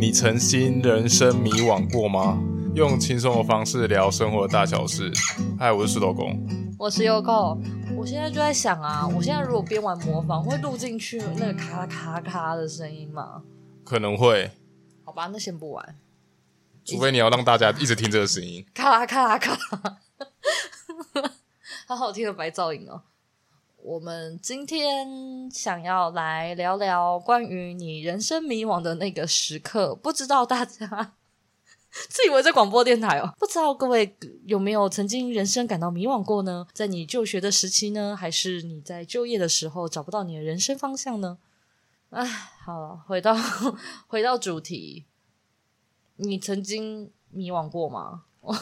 你曾经人生迷惘过吗？用轻松的方式聊生活的大小事。嗨，我是石头公，我是优扣。我现在就在想啊，我现在如果边玩模仿，会录进去那个咔咔咔的声音吗？可能会。好吧，那先不玩。除非你要让大家一直听这个声音，咔啦咔啦咔啦，好好听的白噪音哦。我们今天想要来聊聊关于你人生迷惘的那个时刻，不知道大家 自以为在广播电台哦，不知道各位有没有曾经人生感到迷惘过呢？在你就学的时期呢，还是你在就业的时候找不到你的人生方向呢？哎，好了，回到 回到主题，你曾经迷惘过吗？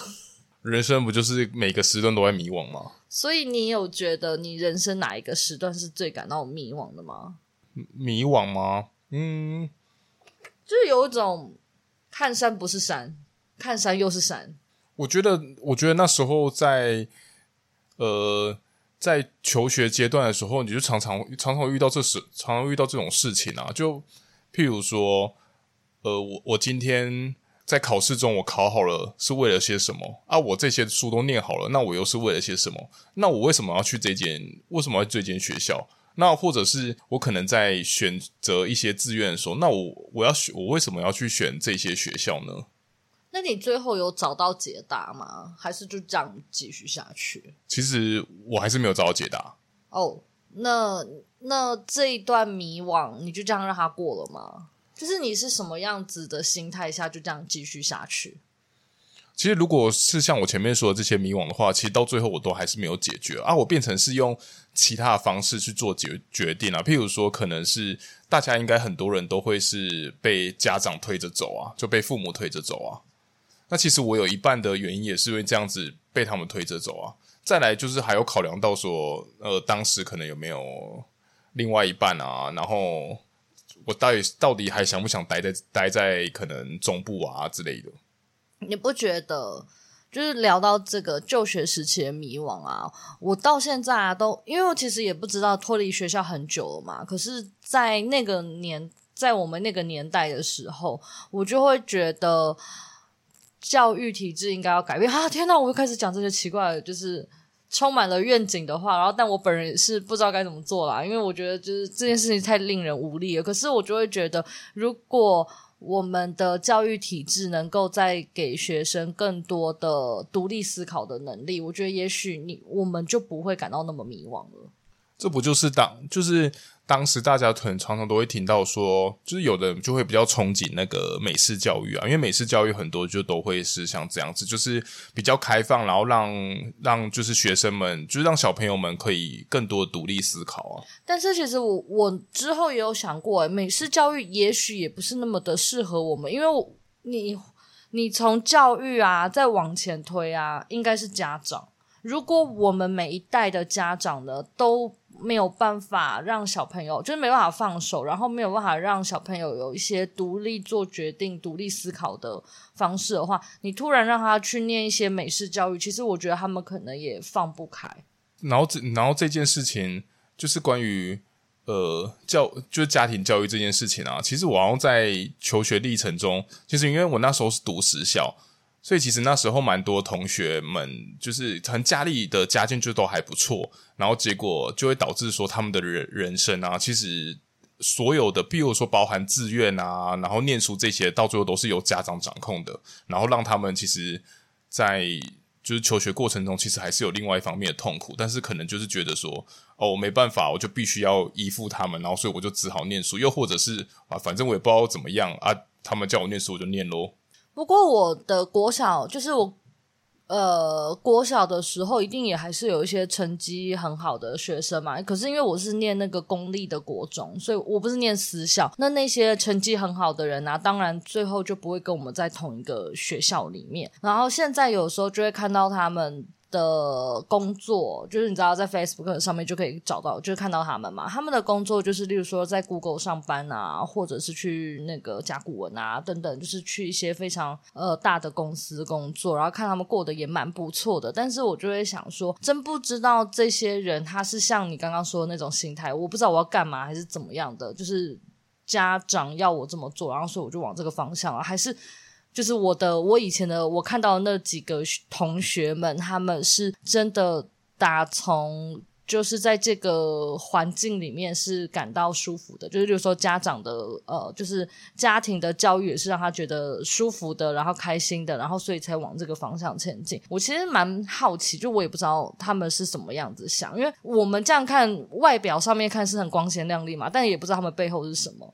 人生不就是每个时段都在迷惘吗？所以你有觉得你人生哪一个时段是最感到迷惘的吗？迷惘吗？嗯，就是有一种看山不是山，看山又是山。我觉得，我觉得那时候在呃，在求学阶段的时候，你就常常常常遇到这事，常常遇到这种事情啊。就譬如说，呃，我我今天。在考试中，我考好了是为了些什么啊？我这些书都念好了，那我又是为了些什么？那我为什么要去这间？为什么要去这间学校？那或者是我可能在选择一些志愿的时候，那我我要选，我为什么要去选这些学校呢？那你最后有找到解答吗？还是就这样继续下去？其实我还是没有找到解答。哦，那那这一段迷惘，你就这样让它过了吗？就是你是什么样子的心态下就这样继续下去？其实如果是像我前面说的这些迷惘的话，其实到最后我都还是没有解决啊。我变成是用其他的方式去做决决定啊。譬如说，可能是大家应该很多人都会是被家长推着走啊，就被父母推着走啊。那其实我有一半的原因也是因为这样子被他们推着走啊。再来就是还有考量到说，呃，当时可能有没有另外一半啊，然后。我到底到底还想不想待在待在可能中部啊之类的？你不觉得就是聊到这个就学时期的迷惘啊？我到现在啊都，因为我其实也不知道脱离学校很久了嘛。可是，在那个年，在我们那个年代的时候，我就会觉得教育体制应该要改变啊！天哪，我又开始讲这些奇怪的，就是。充满了愿景的话，然后但我本人是不知道该怎么做啦，因为我觉得就是这件事情太令人无力了。可是我就会觉得，如果我们的教育体制能够再给学生更多的独立思考的能力，我觉得也许你我们就不会感到那么迷惘了。这不就是党就是。当时大家可能常常都会听到说，就是有的人就会比较憧憬那个美式教育啊，因为美式教育很多就都会是像这样子，就是比较开放，然后让让就是学生们，就是让小朋友们可以更多独立思考啊。但是其实我我之后也有想过，美式教育也许也不是那么的适合我们，因为你你从教育啊再往前推啊，应该是家长。如果我们每一代的家长呢都没有办法让小朋友，就是没办法放手，然后没有办法让小朋友有一些独立做决定、独立思考的方式的话，你突然让他去念一些美式教育，其实我觉得他们可能也放不开。然后这，然后这件事情就是关于呃教，就是家庭教育这件事情啊。其实我好像在求学历程中，其实因为我那时候是读私校。所以其实那时候蛮多同学们就是很家里的家境就都还不错，然后结果就会导致说他们的人人生啊，其实所有的，比如说包含志愿啊，然后念书这些，到最后都是由家长掌控的，然后让他们其实，在就是求学过程中，其实还是有另外一方面的痛苦，但是可能就是觉得说，哦，没办法，我就必须要依附他们，然后所以我就只好念书，又或者是啊，反正我也不知道怎么样啊，他们叫我念书我就念咯。不过我的国小就是我，呃，国小的时候一定也还是有一些成绩很好的学生嘛。可是因为我是念那个公立的国中，所以我不是念私校。那那些成绩很好的人啊，当然最后就不会跟我们在同一个学校里面。然后现在有时候就会看到他们。的工作就是你知道，在 Facebook 上面就可以找到，就是看到他们嘛。他们的工作就是，例如说在 Google 上班啊，或者是去那个甲骨文啊等等，就是去一些非常呃大的公司工作，然后看他们过得也蛮不错的。但是我就会想说，真不知道这些人他是像你刚刚说的那种心态，我不知道我要干嘛还是怎么样的，就是家长要我这么做，然后所以我就往这个方向啊，还是就是我的我以前的我看到那几个同学们，他们是真的打从。就是在这个环境里面是感到舒服的，就是比如说家长的呃，就是家庭的教育也是让他觉得舒服的，然后开心的，然后所以才往这个方向前进。我其实蛮好奇，就我也不知道他们是什么样子想，因为我们这样看外表上面看是很光鲜亮丽嘛，但也不知道他们背后是什么。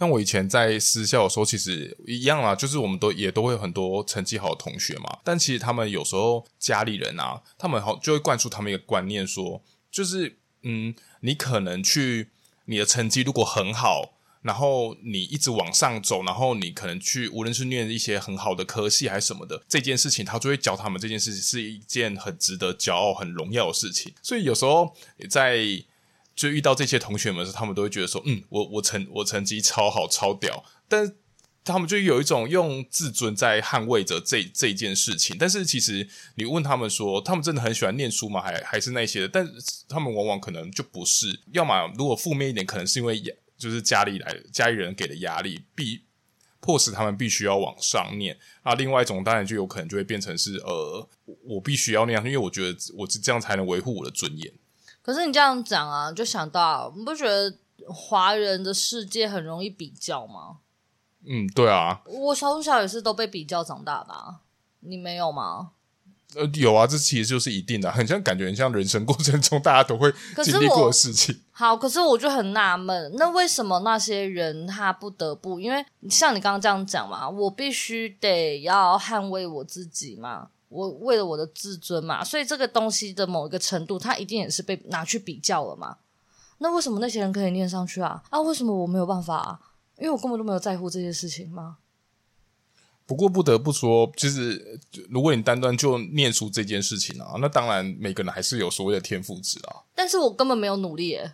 但我以前在私校的时候，其实一样啊，就是我们都也都会有很多成绩好的同学嘛。但其实他们有时候家里人啊，他们好就会灌输他们一个观念说，说就是嗯，你可能去你的成绩如果很好，然后你一直往上走，然后你可能去无论是念一些很好的科系还是什么的，这件事情他就会教他们这件事情是一件很值得骄傲、很荣耀的事情。所以有时候在。就遇到这些同学们时，他们都会觉得说：“嗯，我我成我成绩超好超屌。”但他们就有一种用自尊在捍卫着这这件事情。但是其实你问他们说，他们真的很喜欢念书吗？还还是那些？但他们往往可能就不是。要么如果负面一点，可能是因为就是家里来家里人给的压力，必迫使他们必须要往上念。啊，另外一种当然就有可能就会变成是呃，我必须要那样，因为我觉得我是这样才能维护我的尊严。可是你这样讲啊，就想到你不觉得华人的世界很容易比较吗？嗯，对啊。我从小也是都被比较长大的啊，你没有吗？呃，有啊，这其实就是一定的，很像感觉很像人生过程中大家都会经历过的事情。好，可是我就很纳闷，那为什么那些人他不得不？因为像你刚刚这样讲嘛，我必须得要捍卫我自己嘛。我为了我的自尊嘛，所以这个东西的某一个程度，它一定也是被拿去比较了嘛。那为什么那些人可以念上去啊？啊，为什么我没有办法啊？因为我根本都没有在乎这些事情吗？不过不得不说，就是如果你单单就念书这件事情啊，那当然每个人还是有所谓的天赋值啊。但是我根本没有努力耶。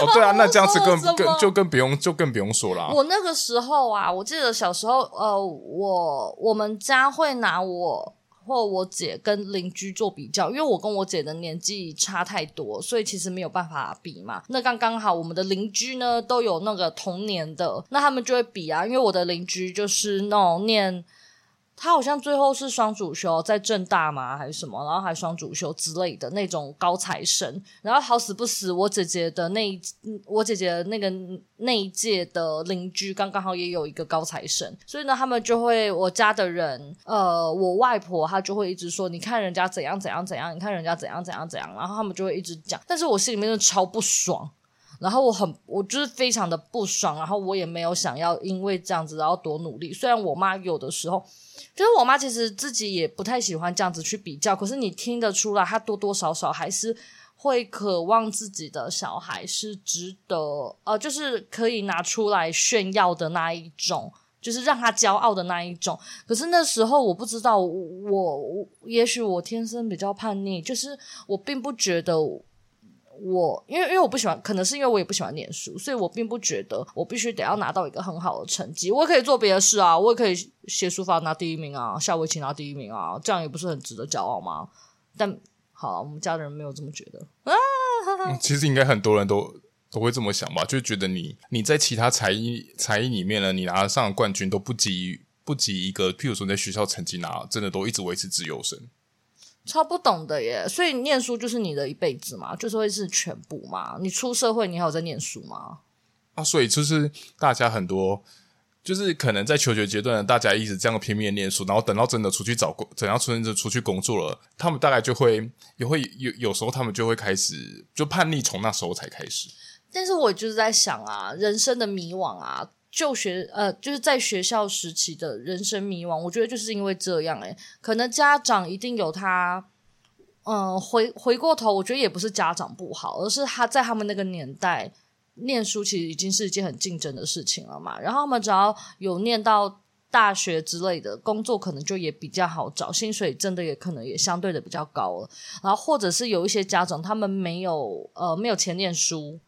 哦，对啊，那这样子更 更就更不用就更不用说了。我那个时候啊，我记得小时候，呃，我我们家会拿我。或我姐跟邻居做比较，因为我跟我姐的年纪差太多，所以其实没有办法比嘛。那刚刚好，我们的邻居呢都有那个童年的，那他们就会比啊。因为我的邻居就是那种念。他好像最后是双主修，在政大嘛还是什么，然后还双主修之类的那种高材生。然后好死不死，我姐姐的那一我姐姐那个那一届的邻居刚刚好也有一个高材生，所以呢，他们就会我家的人，呃，我外婆她就会一直说，你看人家怎样怎样怎样，你看人家怎样怎样怎样，然后他们就会一直讲，但是我心里面就超不爽，然后我很我就是非常的不爽，然后我也没有想要因为这样子然后多努力，虽然我妈有的时候。就是我妈其实自己也不太喜欢这样子去比较，可是你听得出来，她多多少少还是会渴望自己的小孩是值得，呃，就是可以拿出来炫耀的那一种，就是让他骄傲的那一种。可是那时候我不知道，我，我也许我天生比较叛逆，就是我并不觉得。我因为因为我不喜欢，可能是因为我也不喜欢念书，所以我并不觉得我必须得要拿到一个很好的成绩。我也可以做别的事啊，我也可以写书法拿第一名啊，下围棋拿第一名啊，这样也不是很值得骄傲吗？但好，我们家的人没有这么觉得啊。其实应该很多人都都会这么想吧，就觉得你你在其他才艺才艺里面呢，你拿得上冠军都不及不及一个，譬如说你在学校成绩拿真的都一直维持自由生。超不懂的耶，所以念书就是你的一辈子嘛，就是会是全部嘛。你出社会，你还有在念书吗？啊，所以就是大家很多，就是可能在求学阶段，大家一直这样拼命念书，然后等到真的出去找工，怎样真的出去工作了，他们大概就会也会有有时候他们就会开始就叛逆，从那时候才开始。但是我就是在想啊，人生的迷惘啊。就学呃，就是在学校时期的人生迷惘，我觉得就是因为这样诶、可能家长一定有他，嗯、回回过头，我觉得也不是家长不好，而是他在他们那个年代念书其实已经是一件很竞争的事情了嘛。然后他们只要有念到大学之类的工作，可能就也比较好找，薪水真的也可能也相对的比较高了。然后或者是有一些家长他们没有呃没有钱念书。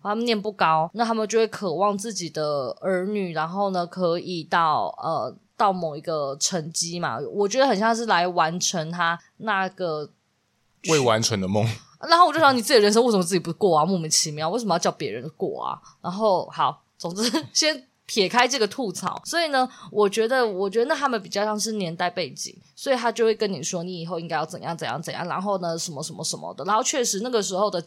他们念不高，那他们就会渴望自己的儿女，然后呢，可以到呃到某一个成绩嘛。我觉得很像是来完成他那个 未完成的梦。然后我就想，你自己的人生为什么自己不过啊？莫名其妙，为什么要叫别人过啊？然后好，总之，先撇开这个吐槽。所以呢，我觉得，我觉得那他们比较像是年代背景，所以他就会跟你说，你以后应该要怎样怎样怎样，然后呢，什么什么什么的。然后确实那个时候的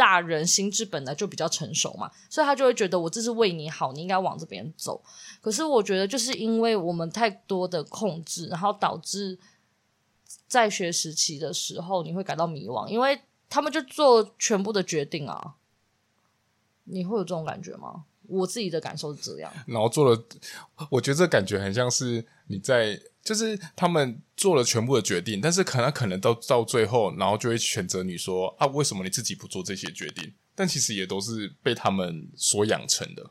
大人心智本来就比较成熟嘛，所以他就会觉得我这是为你好，你应该往这边走。可是我觉得，就是因为我们太多的控制，然后导致在学时期的时候，你会感到迷惘，因为他们就做全部的决定啊。你会有这种感觉吗？我自己的感受是这样。然后做了，我觉得这感觉很像是你在，就是他们做了全部的决定，但是可能可能到到最后，然后就会选择你说啊，为什么你自己不做这些决定？但其实也都是被他们所养成的。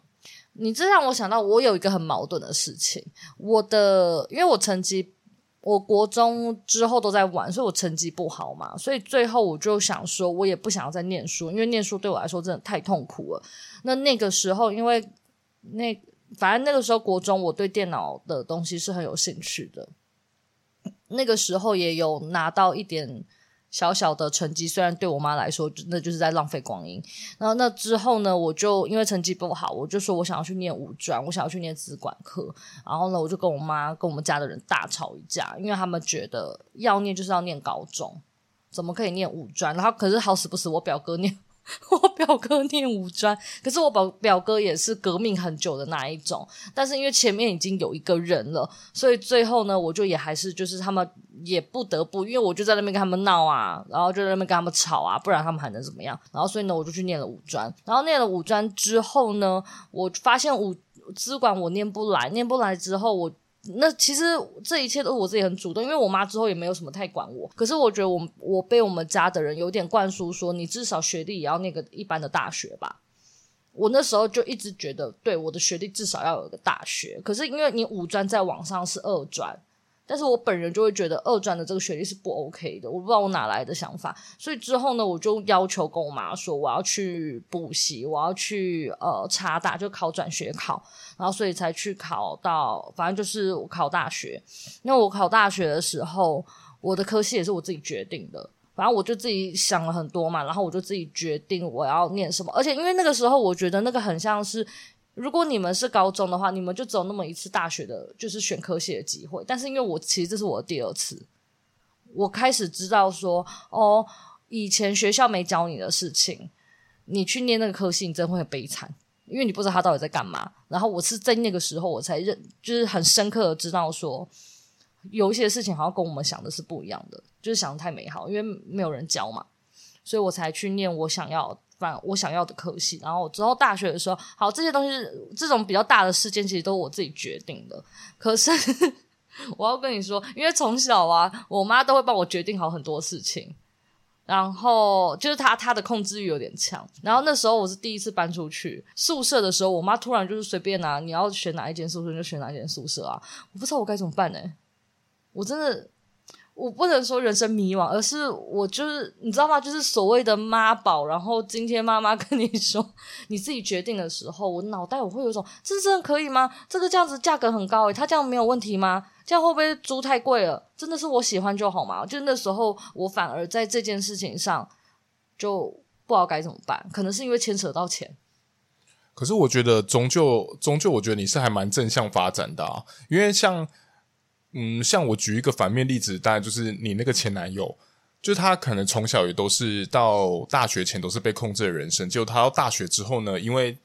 你这让我想到，我有一个很矛盾的事情。我的，因为我成绩，我国中之后都在玩，所以我成绩不好嘛。所以最后我就想说，我也不想要再念书，因为念书对我来说真的太痛苦了。那那个时候，因为那反正那个时候国中，我对电脑的东西是很有兴趣的。那个时候也有拿到一点。小小的成绩，虽然对我妈来说，那就是在浪费光阴。然后那之后呢，我就因为成绩不好，我就说我想要去念五专，我想要去念资管科。然后呢，我就跟我妈跟我们家的人大吵一架，因为他们觉得要念就是要念高中，怎么可以念五专？然后可是好死不死，我表哥念。我表哥念五专，可是我表表哥也是革命很久的那一种，但是因为前面已经有一个人了，所以最后呢，我就也还是就是他们也不得不，因为我就在那边跟他们闹啊，然后就在那边跟他们吵啊，不然他们还能怎么样？然后所以呢，我就去念了五专，然后念了五专之后呢，我发现五资管我念不来，念不来之后我。那其实这一切都是我自己很主动，因为我妈之后也没有什么太管我。可是我觉得我我被我们家的人有点灌输说，你至少学历也要那个一般的大学吧。我那时候就一直觉得，对，我的学历至少要有个大学。可是因为你五专在网上是二专。但是我本人就会觉得二专的这个学历是不 OK 的，我不知道我哪来的想法，所以之后呢，我就要求跟我妈说，我要去补习，我要去呃插大，就考转学考，然后所以才去考到，反正就是我考大学。那我考大学的时候，我的科系也是我自己决定的，反正我就自己想了很多嘛，然后我就自己决定我要念什么，而且因为那个时候我觉得那个很像是。如果你们是高中的话，你们就只有那么一次大学的，就是选科系的机会。但是因为我其实这是我的第二次，我开始知道说，哦，以前学校没教你的事情，你去念那个科系，你真会很悲惨，因为你不知道他到底在干嘛。然后我是在那个时候，我才认，就是很深刻的知道说，有一些事情好像跟我们想的是不一样的，就是想的太美好，因为没有人教嘛，所以我才去念我想要。反我想要的科系，然后我之后大学的时候，好，这些东西，这种比较大的事件，其实都是我自己决定的。可是 我要跟你说，因为从小啊，我妈都会帮我决定好很多事情，然后就是她她的控制欲有点强。然后那时候我是第一次搬出去宿舍的时候，我妈突然就是随便拿、你要选哪一间宿舍就选哪一间宿舍啊，我不知道我该怎么办呢、我真的。我不能说人生迷惘，而是我就是你知道吗？就是所谓的妈宝。然后今天妈妈跟你说你自己决定的时候，我脑袋我会有一种，这真的可以吗？这个这样子价格很高诶，他这样没有问题吗？这样会不会租太贵了？真的是我喜欢就好吗？就那时候我反而在这件事情上就不知道该怎么办，可能是因为牵扯到钱。可是我觉得终究终究，我觉得你是还蛮正向发展的啊，因为像。嗯，像我举一个反面例子，大概就是你那个前男友，就是他可能从小也都是到大学前都是被控制的人生，就他到大学之后呢，因为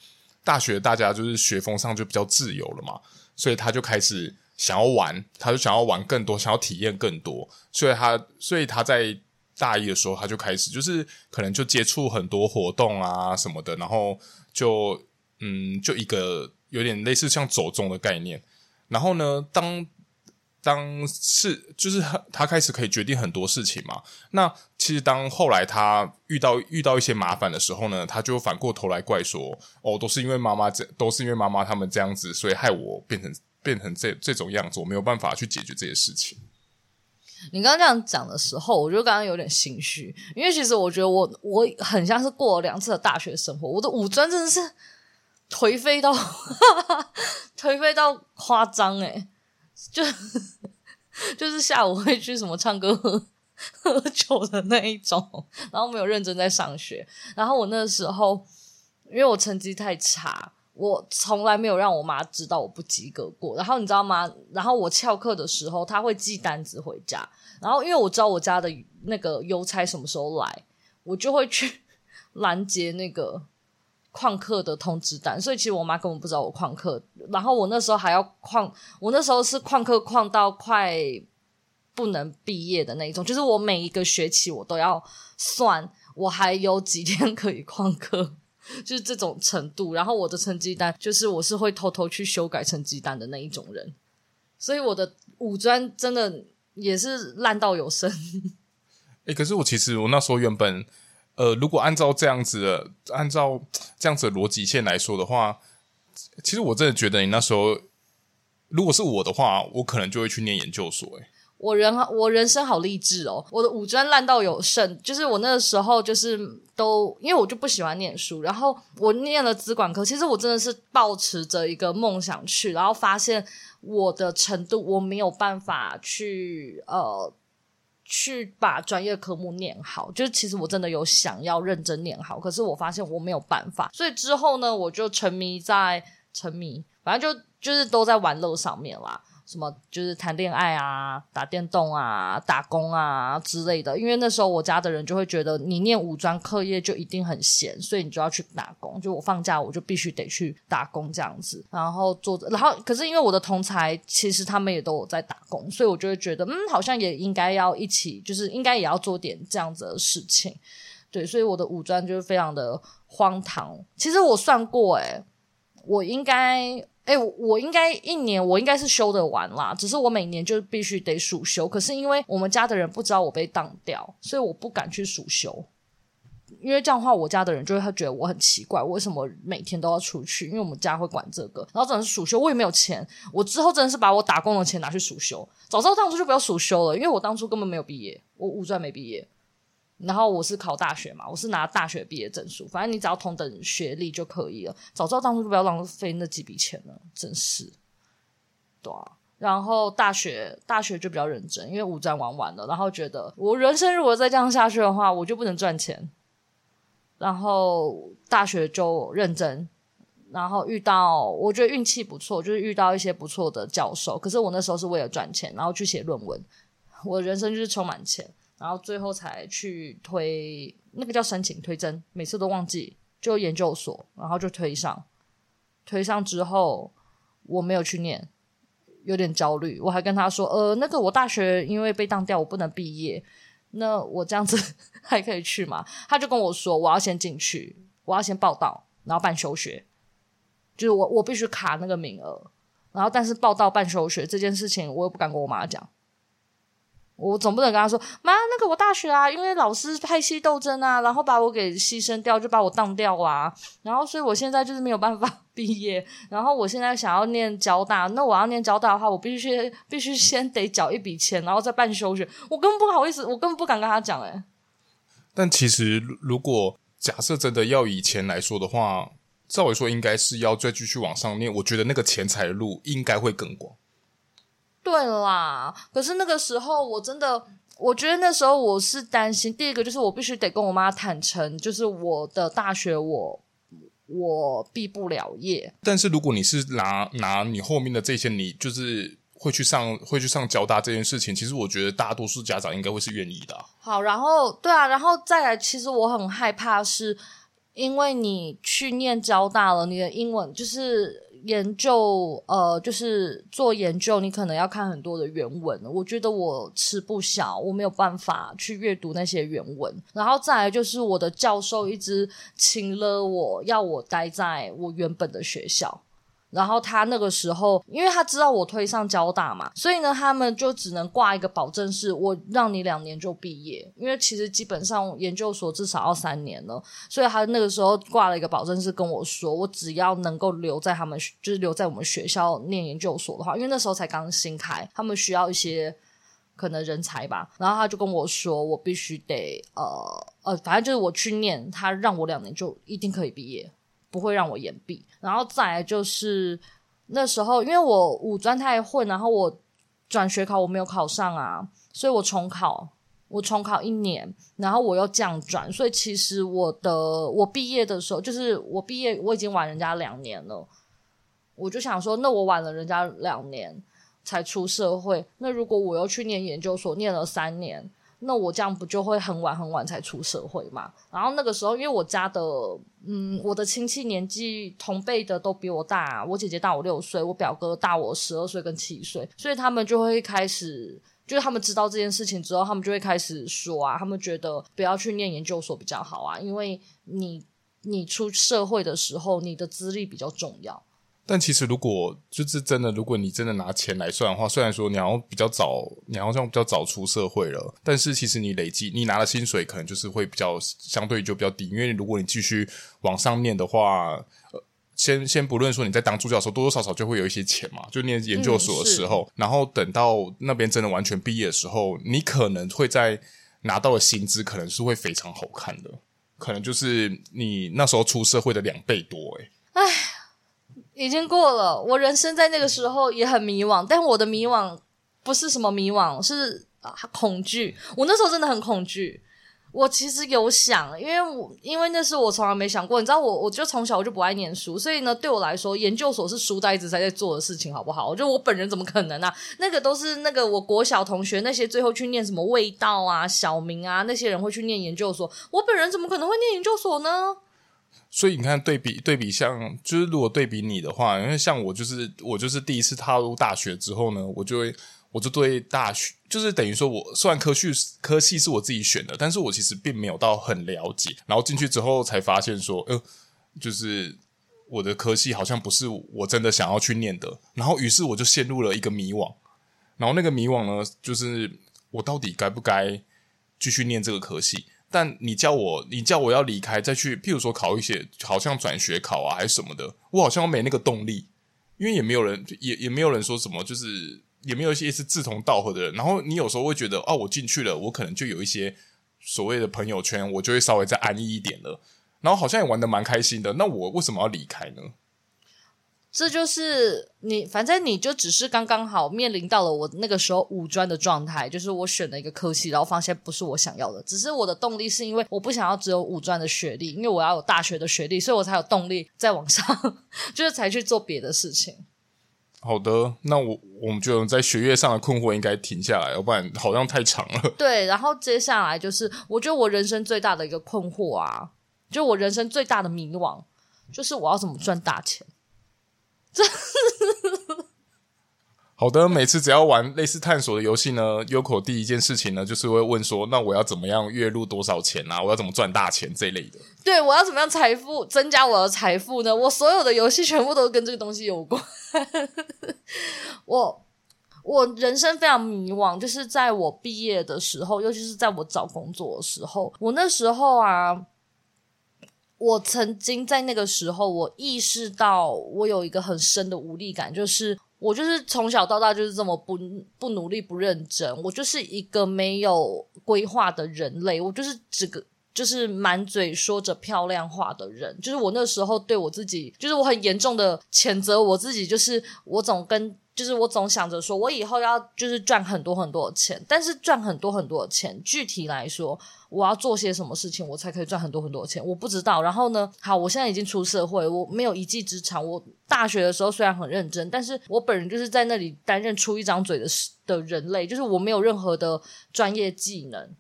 大学大家就是学风上就比较自由了嘛，所以他就开始想要玩，他就想要玩更多，想要体验更多，所以他所以他在大一的时候他就开始就是可能就接触很多活动啊什么的，然后就嗯就一个有点类似像走中的概念，然后呢当。当是就是他，他开始可以决定很多事情嘛。那其实当后来他遇到遇到一些麻烦的时候呢，他就反过头来怪说：“哦，都是因为妈妈这，都是因为妈妈他们这样子，所以害我变成变成这这种样子，我没有办法去解决这些事情。”你刚刚这样讲的时候，我就刚刚有点心虚，因为其实我觉得我我很像是过了两次的大学生活，我的五专真的是颓废到 颓废到夸张诶。就就是下午会去什么唱歌喝喝酒的那一种，然后没有认真在上学。然后我那时候因为我成绩太差，我从来没有让我妈知道我不及格过。然后你知道吗？然后我翘课的时候，她会寄单子回家。然后因为我知道我家的那个邮差什么时候来，我就会去 拦截那个旷课的通知单。所以其实我妈根本不知道我旷课。然后我那时候还要旷，我那时候是旷课旷到快不能毕业的那一种，就是我每一个学期我都要算我还有几天可以旷课。就是这种程度，然后我的成绩单就是我是会偷偷去修改成绩单的那一种人，所以我的五专真的也是烂到有声。哎、可是我其实我那时候原本，呃，如果按照这样子的，按照 这样子的逻辑线来说的话，其实我真的觉得你那时候，如果是我的话，我可能就会去念研究所、欸。哎。我人我人生好励志哦！我的五专烂到有剩，就是我那个时候就是都因为我就不喜欢念书，然后我念了资管科。其实我真的是抱持着一个梦想去，然后发现我的程度我没有办法去呃去把专业科目念好。就是其实我真的有想要认真念好，可是我发现我没有办法。所以之后呢，我就沉迷在沉迷，反正就就是都在玩乐上面啦。什么就是谈恋爱啊、打电动啊、打工啊之类的，因为那时候我家的人就会觉得你念五专课业就一定很闲，所以你就要去打工。就我放假我就必须得去打工这样子，然后做，然后可是因为我的同才其实他们也都有在打工，所以我就会觉得嗯，好像也应该要一起，就是应该也要做点这样子的事情。对，所以我的五专就是非常的荒唐。其实我算过，诶，我应该。哎、我应该一年我应该是修得完啦，只是我每年就必须得暑修。可是因为我们家的人不知道我被当掉，所以我不敢去暑修。因为这样的话，我家的人就会他觉得我很奇怪，为什么每天都要出去？因为我们家会管这个。然后真的是暑修，我也没有钱。我之后真的是把我打工的钱拿去暑修。早知道当初就不要暑修了，因为我当初根本没有毕业，我五专没毕业。然后我是考大学嘛，我是拿大学毕业证书，反正你只要同等学历就可以了。早知道当初就不要浪费那几笔钱了，真是，对啊。然后大学大学就比较认真，因为五专玩完了，然后觉得我人生如果再这样下去的话，我就不能赚钱。然后大学就认真，然后遇到我觉得运气不错，就是遇到一些不错的教授。可是我那时候是为了赚钱，然后去写论文，我人生就是充满钱。然后最后才去推那个叫申请推甄，每次都忘记，就研究所，然后就推上，推上之后我没有去念，有点焦虑。我还跟他说，呃，那个我大学因为被当掉，我不能毕业，那我这样子 还可以去吗？他就跟我说，我要先进去，我要先报到，然后办休学，就是我我必须卡那个名额，然后但是报到办休学这件事情，我又不敢跟我妈讲。我总不能跟他说，妈，那个我大学啊，因为老师派系斗争啊，然后把我给牺牲掉，就把我当掉啊，然后所以我现在就是没有办法 毕业，然后我现在想要念交大，那我要念交大的话，我必须必须先得缴一笔钱，然后再办休学，我根本不好意思，我根本不敢跟他讲，诶。但其实如果假设真的要以钱来说的话，照理说应该是要再继续往上念，我觉得那个钱财路应该会更广。对啦，可是那个时候我真的，我觉得那时候我是担心，第一个就是我必须得跟我妈坦诚，就是我的大学我我毕不了业。但是如果你是拿拿你后面的这些，你就是会去上会去上交大这件事情，其实我觉得大多数家长应该会是愿意的啊。好，然后对啊，然后再来，其实我很害怕是因为你去念交大了，你的英文就是。研究，呃，就是做研究，你可能要看很多的原文。我觉得我吃不消，我没有办法去阅读那些原文。然后再来就是我的教授一直请了我，要我待在我原本的学校。然后他那个时候，因为他知道我推上交大嘛，所以呢，他们就只能挂一个保证，是我让你两年就毕业。因为其实基本上研究所至少要三年了，所以他那个时候挂了一个保证，是跟我说，我只要能够留在他们，就是留在我们学校念研究所的话，因为那时候才刚新开，他们需要一些可能人才吧。然后他就跟我说，我必须得呃呃，反正就是我去念，他让我两年就一定可以毕业。不会让我延毕，然后再来就是那时候，因为我五专太混，然后我转学考我没有考上啊，所以我重考，我重考一年，然后我又降转，所以其实我的我毕业的时候，就是我毕业我已经晚人家两年了，我就想说，那我晚了人家两年才出社会，那如果我又去念研究所，念了三年。那我这样不就会很晚很晚才出社会嘛？然后那个时候，因为我家的，嗯，我的亲戚年纪同辈的都比我大，我姐姐大我六岁，我表哥大我十二岁跟七岁，所以他们就会开始，就是他们知道这件事情之后，他们就会开始说啊，他们觉得不要去念研究所比较好啊，因为你你出社会的时候，你的资历比较重要。但其实，如果就是真的，如果你真的拿钱来算的话，虽然说你好像比较早，你好像比较早出社会了，但是其实你累积你拿的薪水可能就是会比较相对就比较低，因为如果你继续往上念的话，呃，先先不论说你在当助教的时候多多少少就会有一些钱嘛，就念研究所的时候，嗯，然后等到那边真的完全毕业的时候，你可能会在拿到的薪资可能是会非常好看的，可能就是你那时候出社会的两倍多，诶，唉。已经过了，我人生在那个时候也很迷惘，但我的迷惘不是什么迷惘，是啊恐惧。我那时候真的很恐惧。我其实有想，因为我因为那是我从来没想过，你知道我，我就从小我就不爱念书，所以呢，对我来说，研究所是书呆子才在做的事情，好不好？我觉得我本人怎么可能啊？那个都是那个我国小同学那些最后去念什么味道啊、小明啊那些人会去念研究所，我本人怎么可能会念研究所呢？所以你看，对比对比，像就是如果对比你的话，因为像我就是我就是第一次踏入大学之后呢，我就会我就对大学就是等于说我虽然科系科系是我自己选的，但是我其实并没有到很了解，然后进去之后才发现说，呃，就是我的科系好像不是我真的想要去念的，然后于是我就陷入了一个迷惘，然后那个迷惘呢，就是我到底该不该继续念这个科系？但你叫我，你叫我要离开，再去，譬如说考一些，好像转学考啊，还是什么的，我好像没那个动力，因为也没有人，也也没有人说什么，就是也没有一些是志同道合的人。然后你有时候会觉得，哦，我进去了，我可能就有一些所谓的朋友圈，我就会稍微再安逸一点了。然后好像也玩的蛮开心的，那我为什么要离开呢？这就是你，反正你就只是刚刚好面临到了我那个时候五专的状态，就是我选了一个科系，然后发现不是我想要的。只是我的动力是因为我不想要只有五专的学历，因为我要有大学的学历，所以我才有动力再往上，就是才去做别的事情。好的，那我我们就在学业上的困惑应该停下来，要不然好像太长了。对，然后接下来就是我觉得我人生最大的一个困惑啊，就我人生最大的迷惘，就是我要怎么赚大钱。这 好的，每次只要玩类似探索的游戏呢，Yoko 第一件事情呢，就是会问说：“那我要怎么样月入多少钱啊？我要怎么赚大钱这一类的？”对，我要怎么样财富增加我的财富呢？我所有的游戏全部都跟这个东西有关。我我人生非常迷惘，就是在我毕业的时候，尤其是在我找工作的时候，我那时候啊。我曾经在那个时候，我意识到我有一个很深的无力感，就是我就是从小到大就是这么不不努力、不认真，我就是一个没有规划的人类，我就是这个就是满嘴说着漂亮话的人，就是我那时候对我自己，就是我很严重的谴责我自己，就是我总跟。就是我总想着说，我以后要就是赚很多很多的钱，但是赚很多很多的钱，具体来说，我要做些什么事情，我才可以赚很多很多的钱，我不知道。然后呢，好，我现在已经出社会，我没有一技之长。我大学的时候虽然很认真，但是我本人就是在那里担任出一张嘴的的人类，就是我没有任何的专业技能，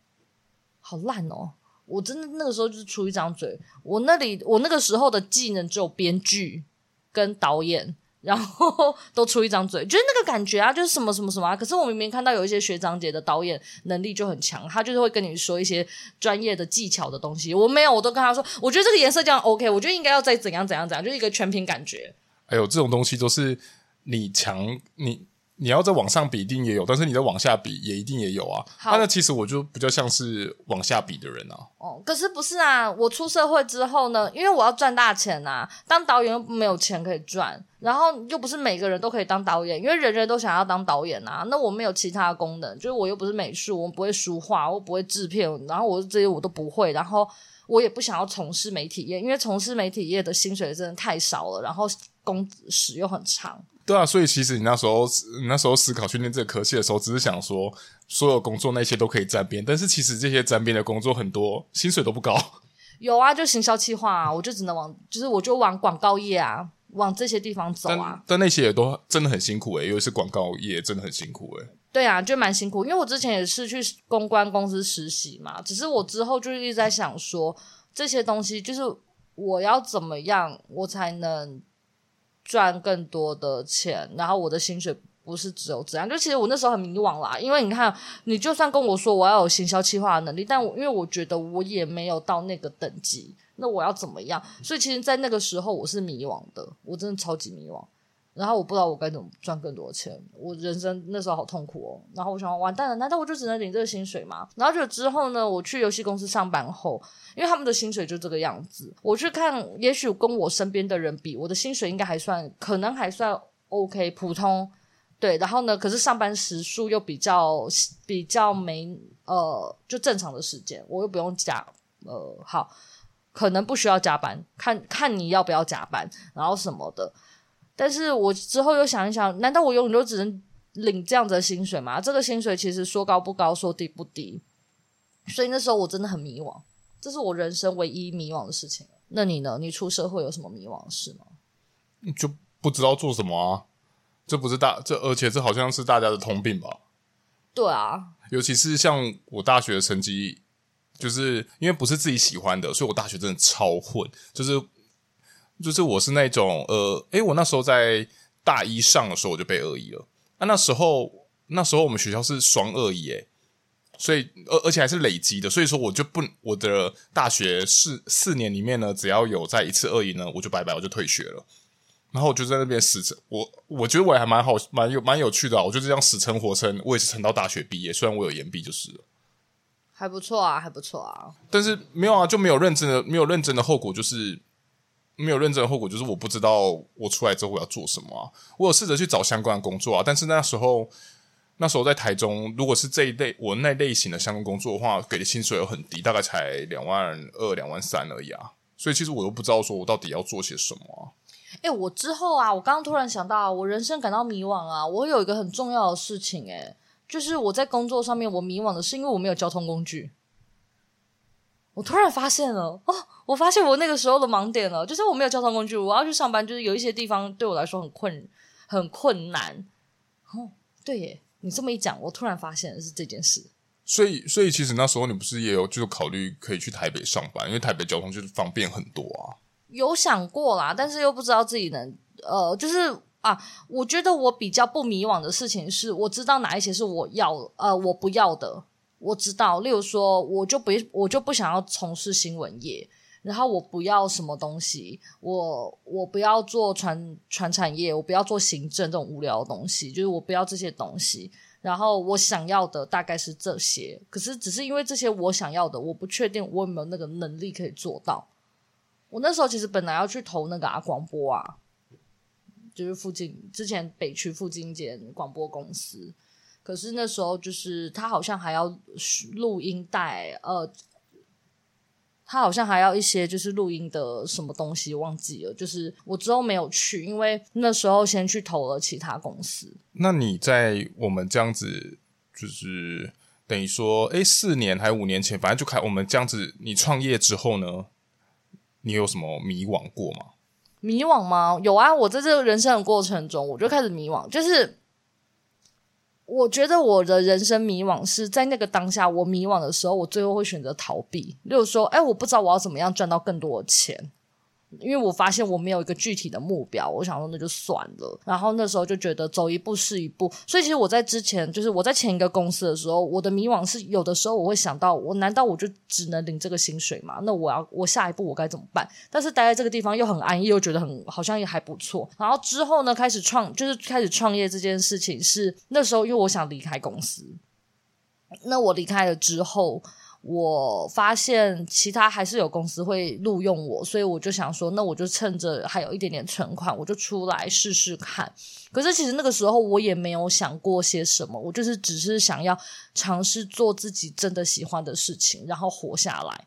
好烂哦！我真的那个时候就是出一张嘴，我那里我那个时候的技能只有编剧跟导演。然后 都出一张嘴，就是那个感觉啊，就是什么什么什么啊。可是我明明看到有一些学长姐的导演能力就很强，他就是会跟你说一些专业的技巧的东西。我没有，我都跟他说，我觉得这个颜色这样 OK，我觉得应该要再怎样怎样怎样，就是一个全凭感觉。哎呦，这种东西都是你强你。你要在往上比，一定也有；但是你再往下比，也一定也有啊。那其实我就比较像是往下比的人啊。哦，可是不是啊？我出社会之后呢，因为我要赚大钱啊，当导演又没有钱可以赚，然后又不是每个人都可以当导演，因为人人都想要当导演啊。那我没有其他的功能，就是我又不是美术，我不会书画，我不会制片，然后我这些我都不会，然后我也不想要从事媒体业，因为从事媒体业的薪水真的太少了，然后工时又很长。对啊，所以其实你那时候你那时候思考去念这个科系的时候，只是想说所有工作那些都可以沾边，但是其实这些沾边的工作很多薪水都不高。有啊，就行销企划啊，我就只能往，就是我就往广告业啊，往这些地方走啊。但，但那些也都真的很辛苦诶、欸，尤其是广告业真的很辛苦诶、欸。对啊，就蛮辛苦，因为我之前也是去公关公司实习嘛，只是我之后就一直在想说，这些东西就是我要怎么样，我才能赚更多的钱，然后我的薪水。不是只有这样，就其实我那时候很迷惘啦，因为你看，你就算跟我说我要有行销企划的能力，但我因为我觉得我也没有到那个等级，那我要怎么样？所以其实，在那个时候我是迷惘的，我真的超级迷惘。然后我不知道我该怎么赚更多钱，我人生那时候好痛苦哦。然后我想，完蛋了，难道我就只能领这个薪水吗？然后就之后呢，我去游戏公司上班后，因为他们的薪水就这个样子，我去看，也许跟我身边的人比，我的薪水应该还算，可能还算 OK，普通。对，然后呢？可是上班时数又比较比较没呃，就正常的时间，我又不用加呃，好，可能不需要加班，看看你要不要加班，然后什么的。但是我之后又想一想，难道我永远都只能领这样子的薪水吗？这个薪水其实说高不高，说低不低，所以那时候我真的很迷惘，这是我人生唯一迷惘的事情。那你呢？你出社会有什么迷惘的事吗？就不知道做什么啊。这不是大这，而且这好像是大家的通病吧？对啊，尤其是像我大学的成绩，就是因为不是自己喜欢的，所以我大学真的超混。就是就是我是那种呃，诶，我那时候在大一上的时候我就被恶意了。啊，那时候那时候我们学校是双恶意，诶，所以而而且还是累积的，所以说我就不我的大学四四年里面呢，只要有在一次恶意呢，我就拜拜，我就退学了。然后我就在那边死撑，我我觉得我还蛮好，蛮有蛮有趣的啊。我就这样死撑活撑，我也是撑到大学毕业。虽然我有延毕，就是了。还不错啊，还不错啊。但是没有啊，就没有认真的，没有认真的后果，就是没有认真的后果，就是我不知道我出来之后我要做什么啊。我有试着去找相关的工作啊，但是那时候那时候在台中，如果是这一类我那类型的相关工作的话，给的薪水又很低，大概才两万二、两万三而已啊。所以其实我都不知道说我到底要做些什么啊。哎，我之后啊，我刚刚突然想到，我人生感到迷惘啊。我有一个很重要的事情，哎，就是我在工作上面我迷惘的是因为我没有交通工具。我突然发现了，哦，我发现我那个时候的盲点了，就是我没有交通工具，我要去上班，就是有一些地方对我来说很困，很困难。哦，对耶，你这么一讲，我突然发现的是这件事。所以，所以其实那时候你不是也有就是考虑可以去台北上班，因为台北交通就是方便很多啊。有想过啦，但是又不知道自己能呃，就是啊，我觉得我比较不迷惘的事情是，我知道哪一些是我要呃我不要的，我知道，例如说，我就不我就不想要从事新闻业，然后我不要什么东西，我我不要做传传产业，我不要做行政这种无聊的东西，就是我不要这些东西，然后我想要的大概是这些，可是只是因为这些我想要的，我不确定我有没有那个能力可以做到。我那时候其实本来要去投那个啊广播啊，就是附近之前北区附近一间广播公司，可是那时候就是他好像还要录音带，呃，他好像还要一些就是录音的什么东西忘记了，就是我之后没有去，因为那时候先去投了其他公司。那你在我们这样子，就是等于说，诶，四年还五年前，反正就开我们这样子，你创业之后呢？你有什么迷惘过吗？迷惘吗？有啊！我在这个人生的过程中，我就开始迷惘。就是我觉得我的人生迷惘是在那个当下，我迷惘的时候，我最后会选择逃避。例如说，哎，我不知道我要怎么样赚到更多的钱。因为我发现我没有一个具体的目标，我想说那就算了。然后那时候就觉得走一步是一步。所以其实我在之前，就是我在前一个公司的时候，我的迷惘是有的时候我会想到，我难道我就只能领这个薪水吗？那我要我下一步我该怎么办？但是待在这个地方又很安逸，又觉得很好像也还不错。然后之后呢，开始创就是开始创业这件事情是那时候，因为我想离开公司。那我离开了之后。我发现其他还是有公司会录用我，所以我就想说，那我就趁着还有一点点存款，我就出来试试看。可是其实那个时候我也没有想过些什么，我就是只是想要尝试做自己真的喜欢的事情，然后活下来。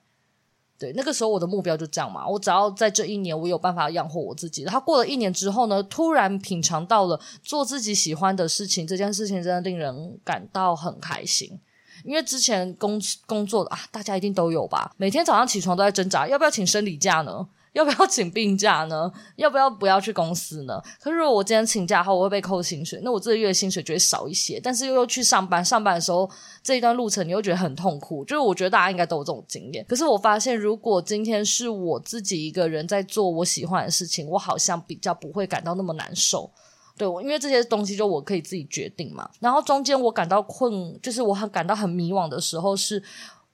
对，那个时候我的目标就这样嘛，我只要在这一年我有办法养活我自己。然后过了一年之后呢，突然品尝到了做自己喜欢的事情，这件事情真的令人感到很开心。因为之前工工作啊，大家一定都有吧，每天早上起床都在挣扎，要不要请生理假呢？要不要请病假呢？要不要不要去公司呢？可是如果我今天请假后，我会被扣薪水，那我这个月薪水就会少一些。但是又又去上班，上班的时候这一段路程你又觉得很痛苦。就是我觉得大家应该都有这种经验。可是我发现，如果今天是我自己一个人在做我喜欢的事情，我好像比较不会感到那么难受。对，我因为这些东西就我可以自己决定嘛。然后中间我感到困，就是我很感到很迷惘的时候，是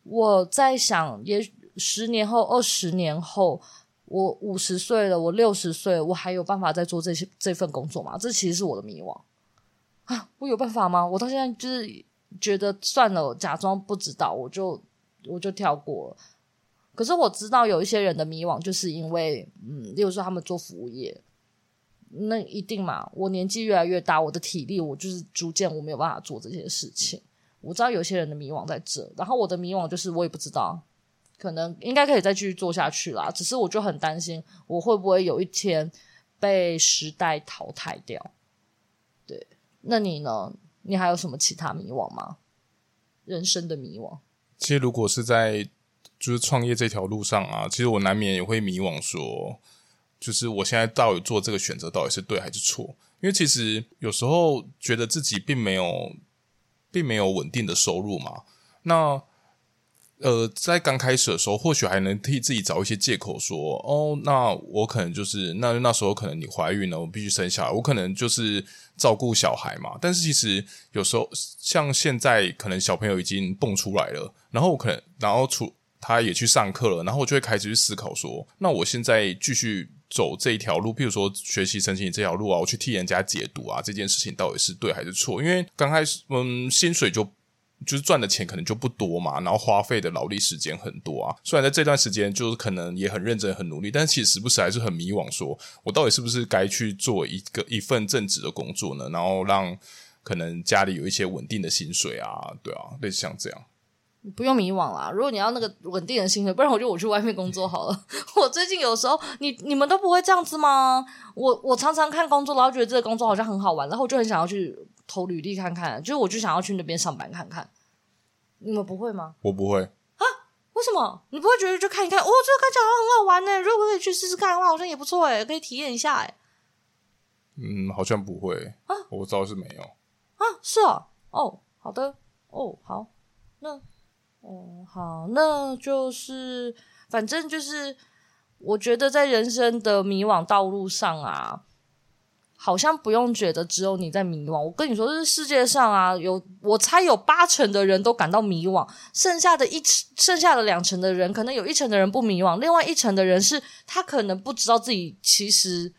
我在想，也十年后、二十年后。我五十岁了，我六十岁，我还有办法再做这些这份工作吗？这其实是我的迷惘啊！我有办法吗？我到现在就是觉得算了，假装不知道，我就我就跳过。可是我知道有一些人的迷惘，就是因为嗯，例如说他们做服务业，那一定嘛。我年纪越来越大，我的体力我就是逐渐我没有办法做这些事情。我知道有些人的迷惘在这，然后我的迷惘就是我也不知道。可能应该可以再继续做下去啦，只是我就很担心，我会不会有一天被时代淘汰掉？对，那你呢？你还有什么其他迷惘吗？人生的迷惘？其实，如果是在就是创业这条路上啊，其实我难免也会迷惘，说，就是我现在到底做这个选择到底是对还是错？因为其实有时候觉得自己并没有，并没有稳定的收入嘛，那。呃，在刚开始的时候，或许还能替自己找一些借口说，哦，那我可能就是那那时候可能你怀孕了，我必须生小孩，我可能就是照顾小孩嘛。但是其实有时候像现在，可能小朋友已经蹦出来了，然后我可能然后出他也去上课了，然后我就会开始去思考说，那我现在继续走这一条路，譬如说学习申请这条路啊，我去替人家解读啊，这件事情到底是对还是错？因为刚开始，嗯，薪水就。就是赚的钱可能就不多嘛，然后花费的劳力时间很多啊。虽然在这段时间就是可能也很认真、很努力，但是其实时不时还是很迷惘，说我到底是不是该去做一个一份正职的工作呢？然后让可能家里有一些稳定的薪水啊，对啊，类似像这样。不用迷惘啦，如果你要那个稳定的薪水，不然我就我去外面工作好了。我最近有时候，你你们都不会这样子吗？我我常常看工作，然后觉得这个工作好像很好玩，然后我就很想要去。投履历看看，就是我就想要去那边上班看看。你们不会吗？我不会啊？为什么？你不会觉得就看一看？哦，这个看起来很好玩呢。如果可以去试试看的话，好像也不错哎，可以体验一下哎。嗯，好像不会啊。我倒是没有啊。是啊。哦，好的。哦，好。那，哦，好，那就是，反正就是，我觉得在人生的迷惘道路上啊。好像不用觉得只有你在迷惘。我跟你说，这世界上啊，有我猜有八成的人都感到迷惘，剩下的一剩下的两成的人，可能有一成的人不迷惘，另外一成的人是他可能不知道自己其实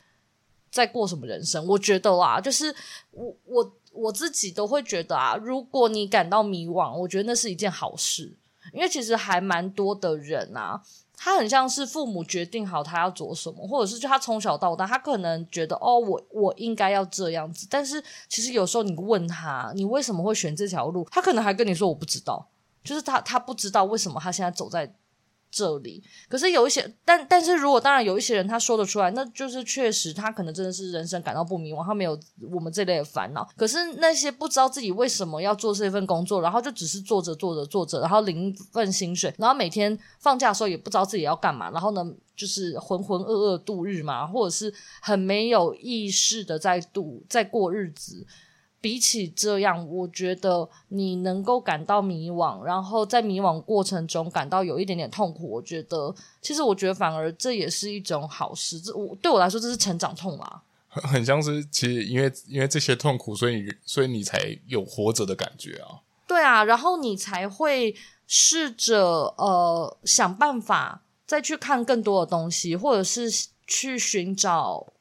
在过什么人生。我觉得啊，就是我我我自己都会觉得啊，如果你感到迷惘，我觉得那是一件好事，因为其实还蛮多的人啊。他很像是父母决定好他要做什么，或者是就他从小到大，他可能觉得哦，我我应该要这样子。但是其实有时候你问他，你为什么会选这条路，他可能还跟你说我不知道，就是他他不知道为什么他现在走在。这里，可是有一些，但但是如果当然有一些人他说得出来，那就是确实他可能真的是人生感到不迷茫，他没有我们这类的烦恼。可是那些不知道自己为什么要做这份工作，然后就只是做着做着做着，然后领一份薪水，然后每天放假的时候也不知道自己要干嘛，然后呢就是浑浑噩噩度日嘛，或者是很没有意识的在度在过日子。比起这样，我觉得你能够感到迷惘，然后在迷惘过程中感到有一点点痛苦，我觉得其实我觉得反而这也是一种好事。这我对我来说这是成长痛啊，很 像是其实因为因为这些痛苦，所以你所以你才有活着的感觉啊。对啊，然后你才会试着呃想办法再去看更多的东西，或者是去寻找。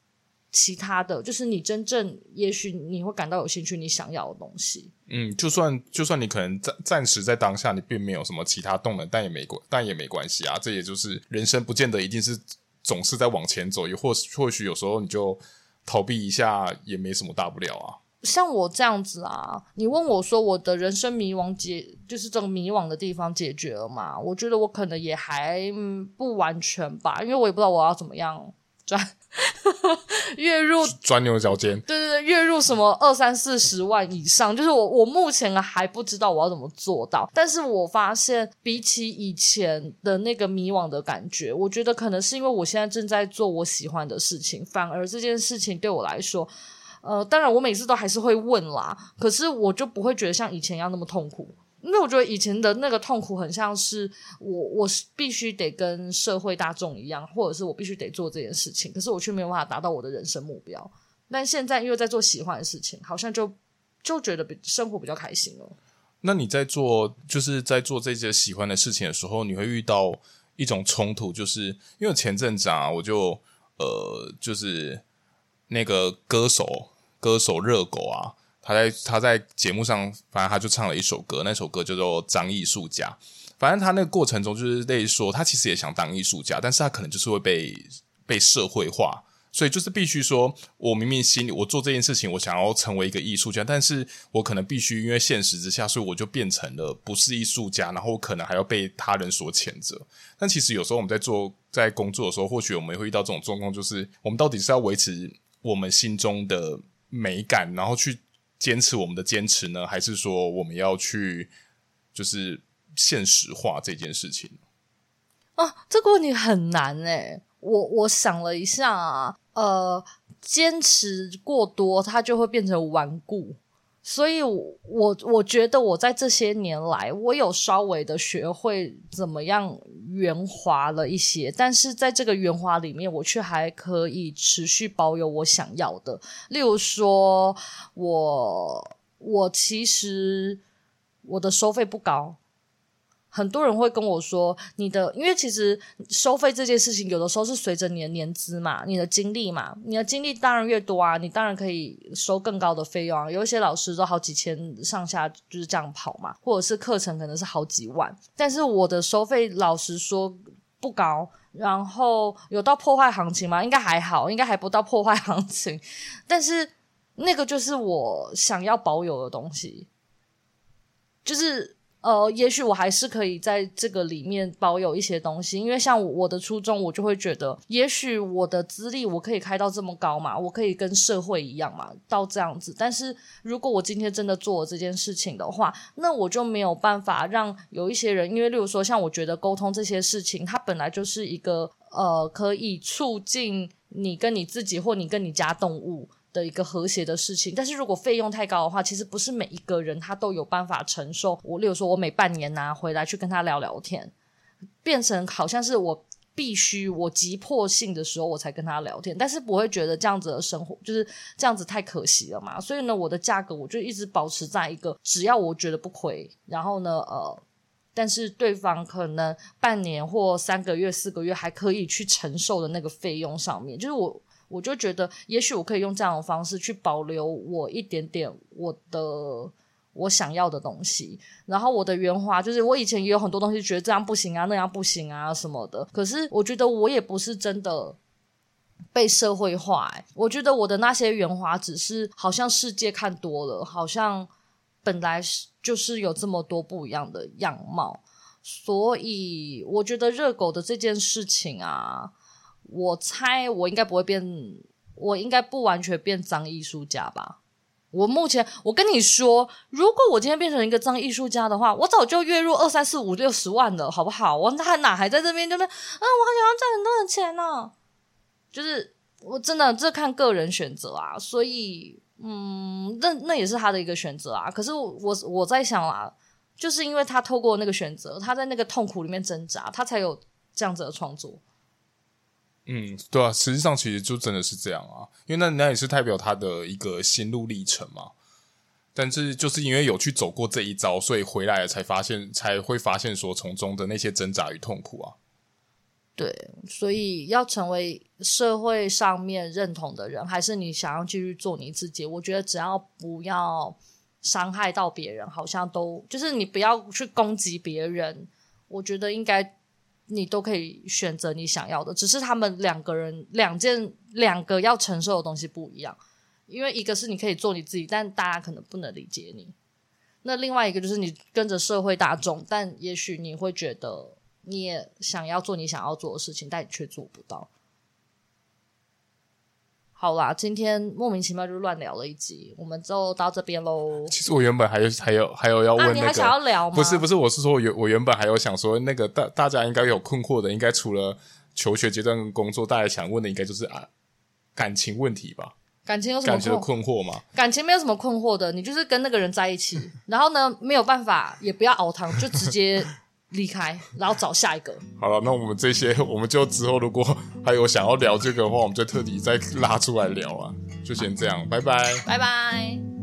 其他的就是你真正，也许你会感到有兴趣，你想要的东西。嗯，就算就算你可能暂暂时在当下你并没有什么其他动能，但也没关，但也没关系啊。这也就是人生，不见得一定是总是在往前走，也或或许有时候你就逃避一下也没什么大不了啊。像我这样子啊，你问我说我的人生迷惘解，就是这种迷惘的地方解决了吗？我觉得我可能也还不完全吧，因为我也不知道我要怎么样赚。月入钻牛角尖，对对对，月入什么二三四十万以上，就是我我目前还不知道我要怎么做到。但是我发现比起以前的那个迷惘的感觉，我觉得可能是因为我现在正在做我喜欢的事情，反而这件事情对我来说，呃，当然我每次都还是会问啦，可是我就不会觉得像以前一样那么痛苦。因为我觉得以前的那个痛苦很像是我，我是必须得跟社会大众一样，或者是我必须得做这件事情，可是我却没有办法达到我的人生目标。但现在因为在做喜欢的事情，好像就就觉得比生活比较开心了。那你在做就是在做这些喜欢的事情的时候，你会遇到一种冲突，就是因为前阵子啊，我就呃，就是那个歌手歌手热狗啊。他在他在节目上，反正他就唱了一首歌，那首歌叫做《张艺术家》。反正他那个过程中，就是类似说，他其实也想当艺术家，但是他可能就是会被被社会化，所以就是必须说，我明明心里我做这件事情，我想要成为一个艺术家，但是我可能必须因为现实之下，所以我就变成了不是艺术家，然后可能还要被他人所谴责。但其实有时候我们在做在工作的时候，或许我们也会遇到这种状况，就是我们到底是要维持我们心中的美感，然后去。坚持我们的坚持呢，还是说我们要去就是现实化这件事情？啊，这个问题很难诶。我我想了一下啊，呃，坚持过多，它就会变成顽固。所以我，我我觉得我在这些年来，我有稍微的学会怎么样圆滑了一些，但是在这个圆滑里面，我却还可以持续保有我想要的。例如说，我我其实我的收费不高。很多人会跟我说，你的，因为其实收费这件事情，有的时候是随着你的年资嘛，你的经历嘛，你的经历当然越多啊，你当然可以收更高的费用啊。有一些老师都好几千上下就是这样跑嘛，或者是课程可能是好几万，但是我的收费老实说不高，然后有到破坏行情吗？应该还好，应该还不到破坏行情，但是那个就是我想要保有的东西，就是。呃，也许我还是可以在这个里面保有一些东西，因为像我的初衷，我就会觉得，也许我的资历我可以开到这么高嘛，我可以跟社会一样嘛，到这样子。但是如果我今天真的做了这件事情的话，那我就没有办法让有一些人，因为例如说，像我觉得沟通这些事情，它本来就是一个呃，可以促进你跟你自己或你跟你家动物。的一个和谐的事情，但是如果费用太高的话，其实不是每一个人他都有办法承受。我例如说，我每半年拿、回来去跟他聊聊天，变成好像是我必须我急迫性的时候我才跟他聊天，但是不会觉得这样子的生活就是这样子太可惜了嘛。所以呢，我的价格我就一直保持在一个只要我觉得不亏，然后呢，呃，但是对方可能半年或三个月、四个月还可以去承受的那个费用上面，就是我。我就觉得，也许我可以用这样的方式去保留我一点点我的我想要的东西。然后我的圆滑，就是我以前也有很多东西觉得这样不行啊，那样不行啊什么的。可是我觉得我也不是真的被社会化。我觉得我的那些圆滑，只是好像世界看多了，好像本来是就是有这么多不一样的样貌。所以我觉得热狗的这件事情啊。我猜我应该不会变，我应该不完全变脏艺术家吧。我目前，我跟你说，如果我今天变成一个脏艺术家的话，我早就月入二三四五六十万了，好不好？我还哪还在这边，就是，啊，我好想要赚很多的钱呢。就是我真的这看个人选择啊，所以，嗯，那那也是他的一个选择啊。可是我我在想啊，就是因为他透过那个选择，他在那个痛苦里面挣扎，他才有这样子的创作。嗯，对啊，实际上其实就真的是这样啊，因为那那也是代表他的一个心路历程嘛。但是就是因为有去走过这一遭，所以回来了才发现，才会发现说从中的那些挣扎与痛苦啊。对，所以要成为社会上面认同的人，还是你想要继续做你自己？我觉得只要不要伤害到别人，好像都就是你不要去攻击别人，我觉得应该。你都可以选择你想要的，只是他们两个人两件两个要承受的东西不一样。因为一个是你可以做你自己，但大家可能不能理解你。那另外一个就是你跟着社会大众，但也许你会觉得你也想要做你想要做的事情，但你却做不到。好啦，今天莫名其妙就乱聊了一集，我们就到这边喽。其实我原本还有还有还有要问那你还想要聊吗？不是不是，我是说我原我原本还有想说那个大大家应该有困惑的，应该除了求学阶段跟工作，大家想问的应该就是啊感情问题吧？感情有什么感情的困惑吗？感情没有什么困惑的，你就是跟那个人在一起，然后呢没有办法，也不要熬汤，就直接。离开，然后找下一个。好了，那我们这些，我们就之后如果还有想要聊这个的话，我们就特地再拉出来聊啊。就先这样，拜拜，拜拜。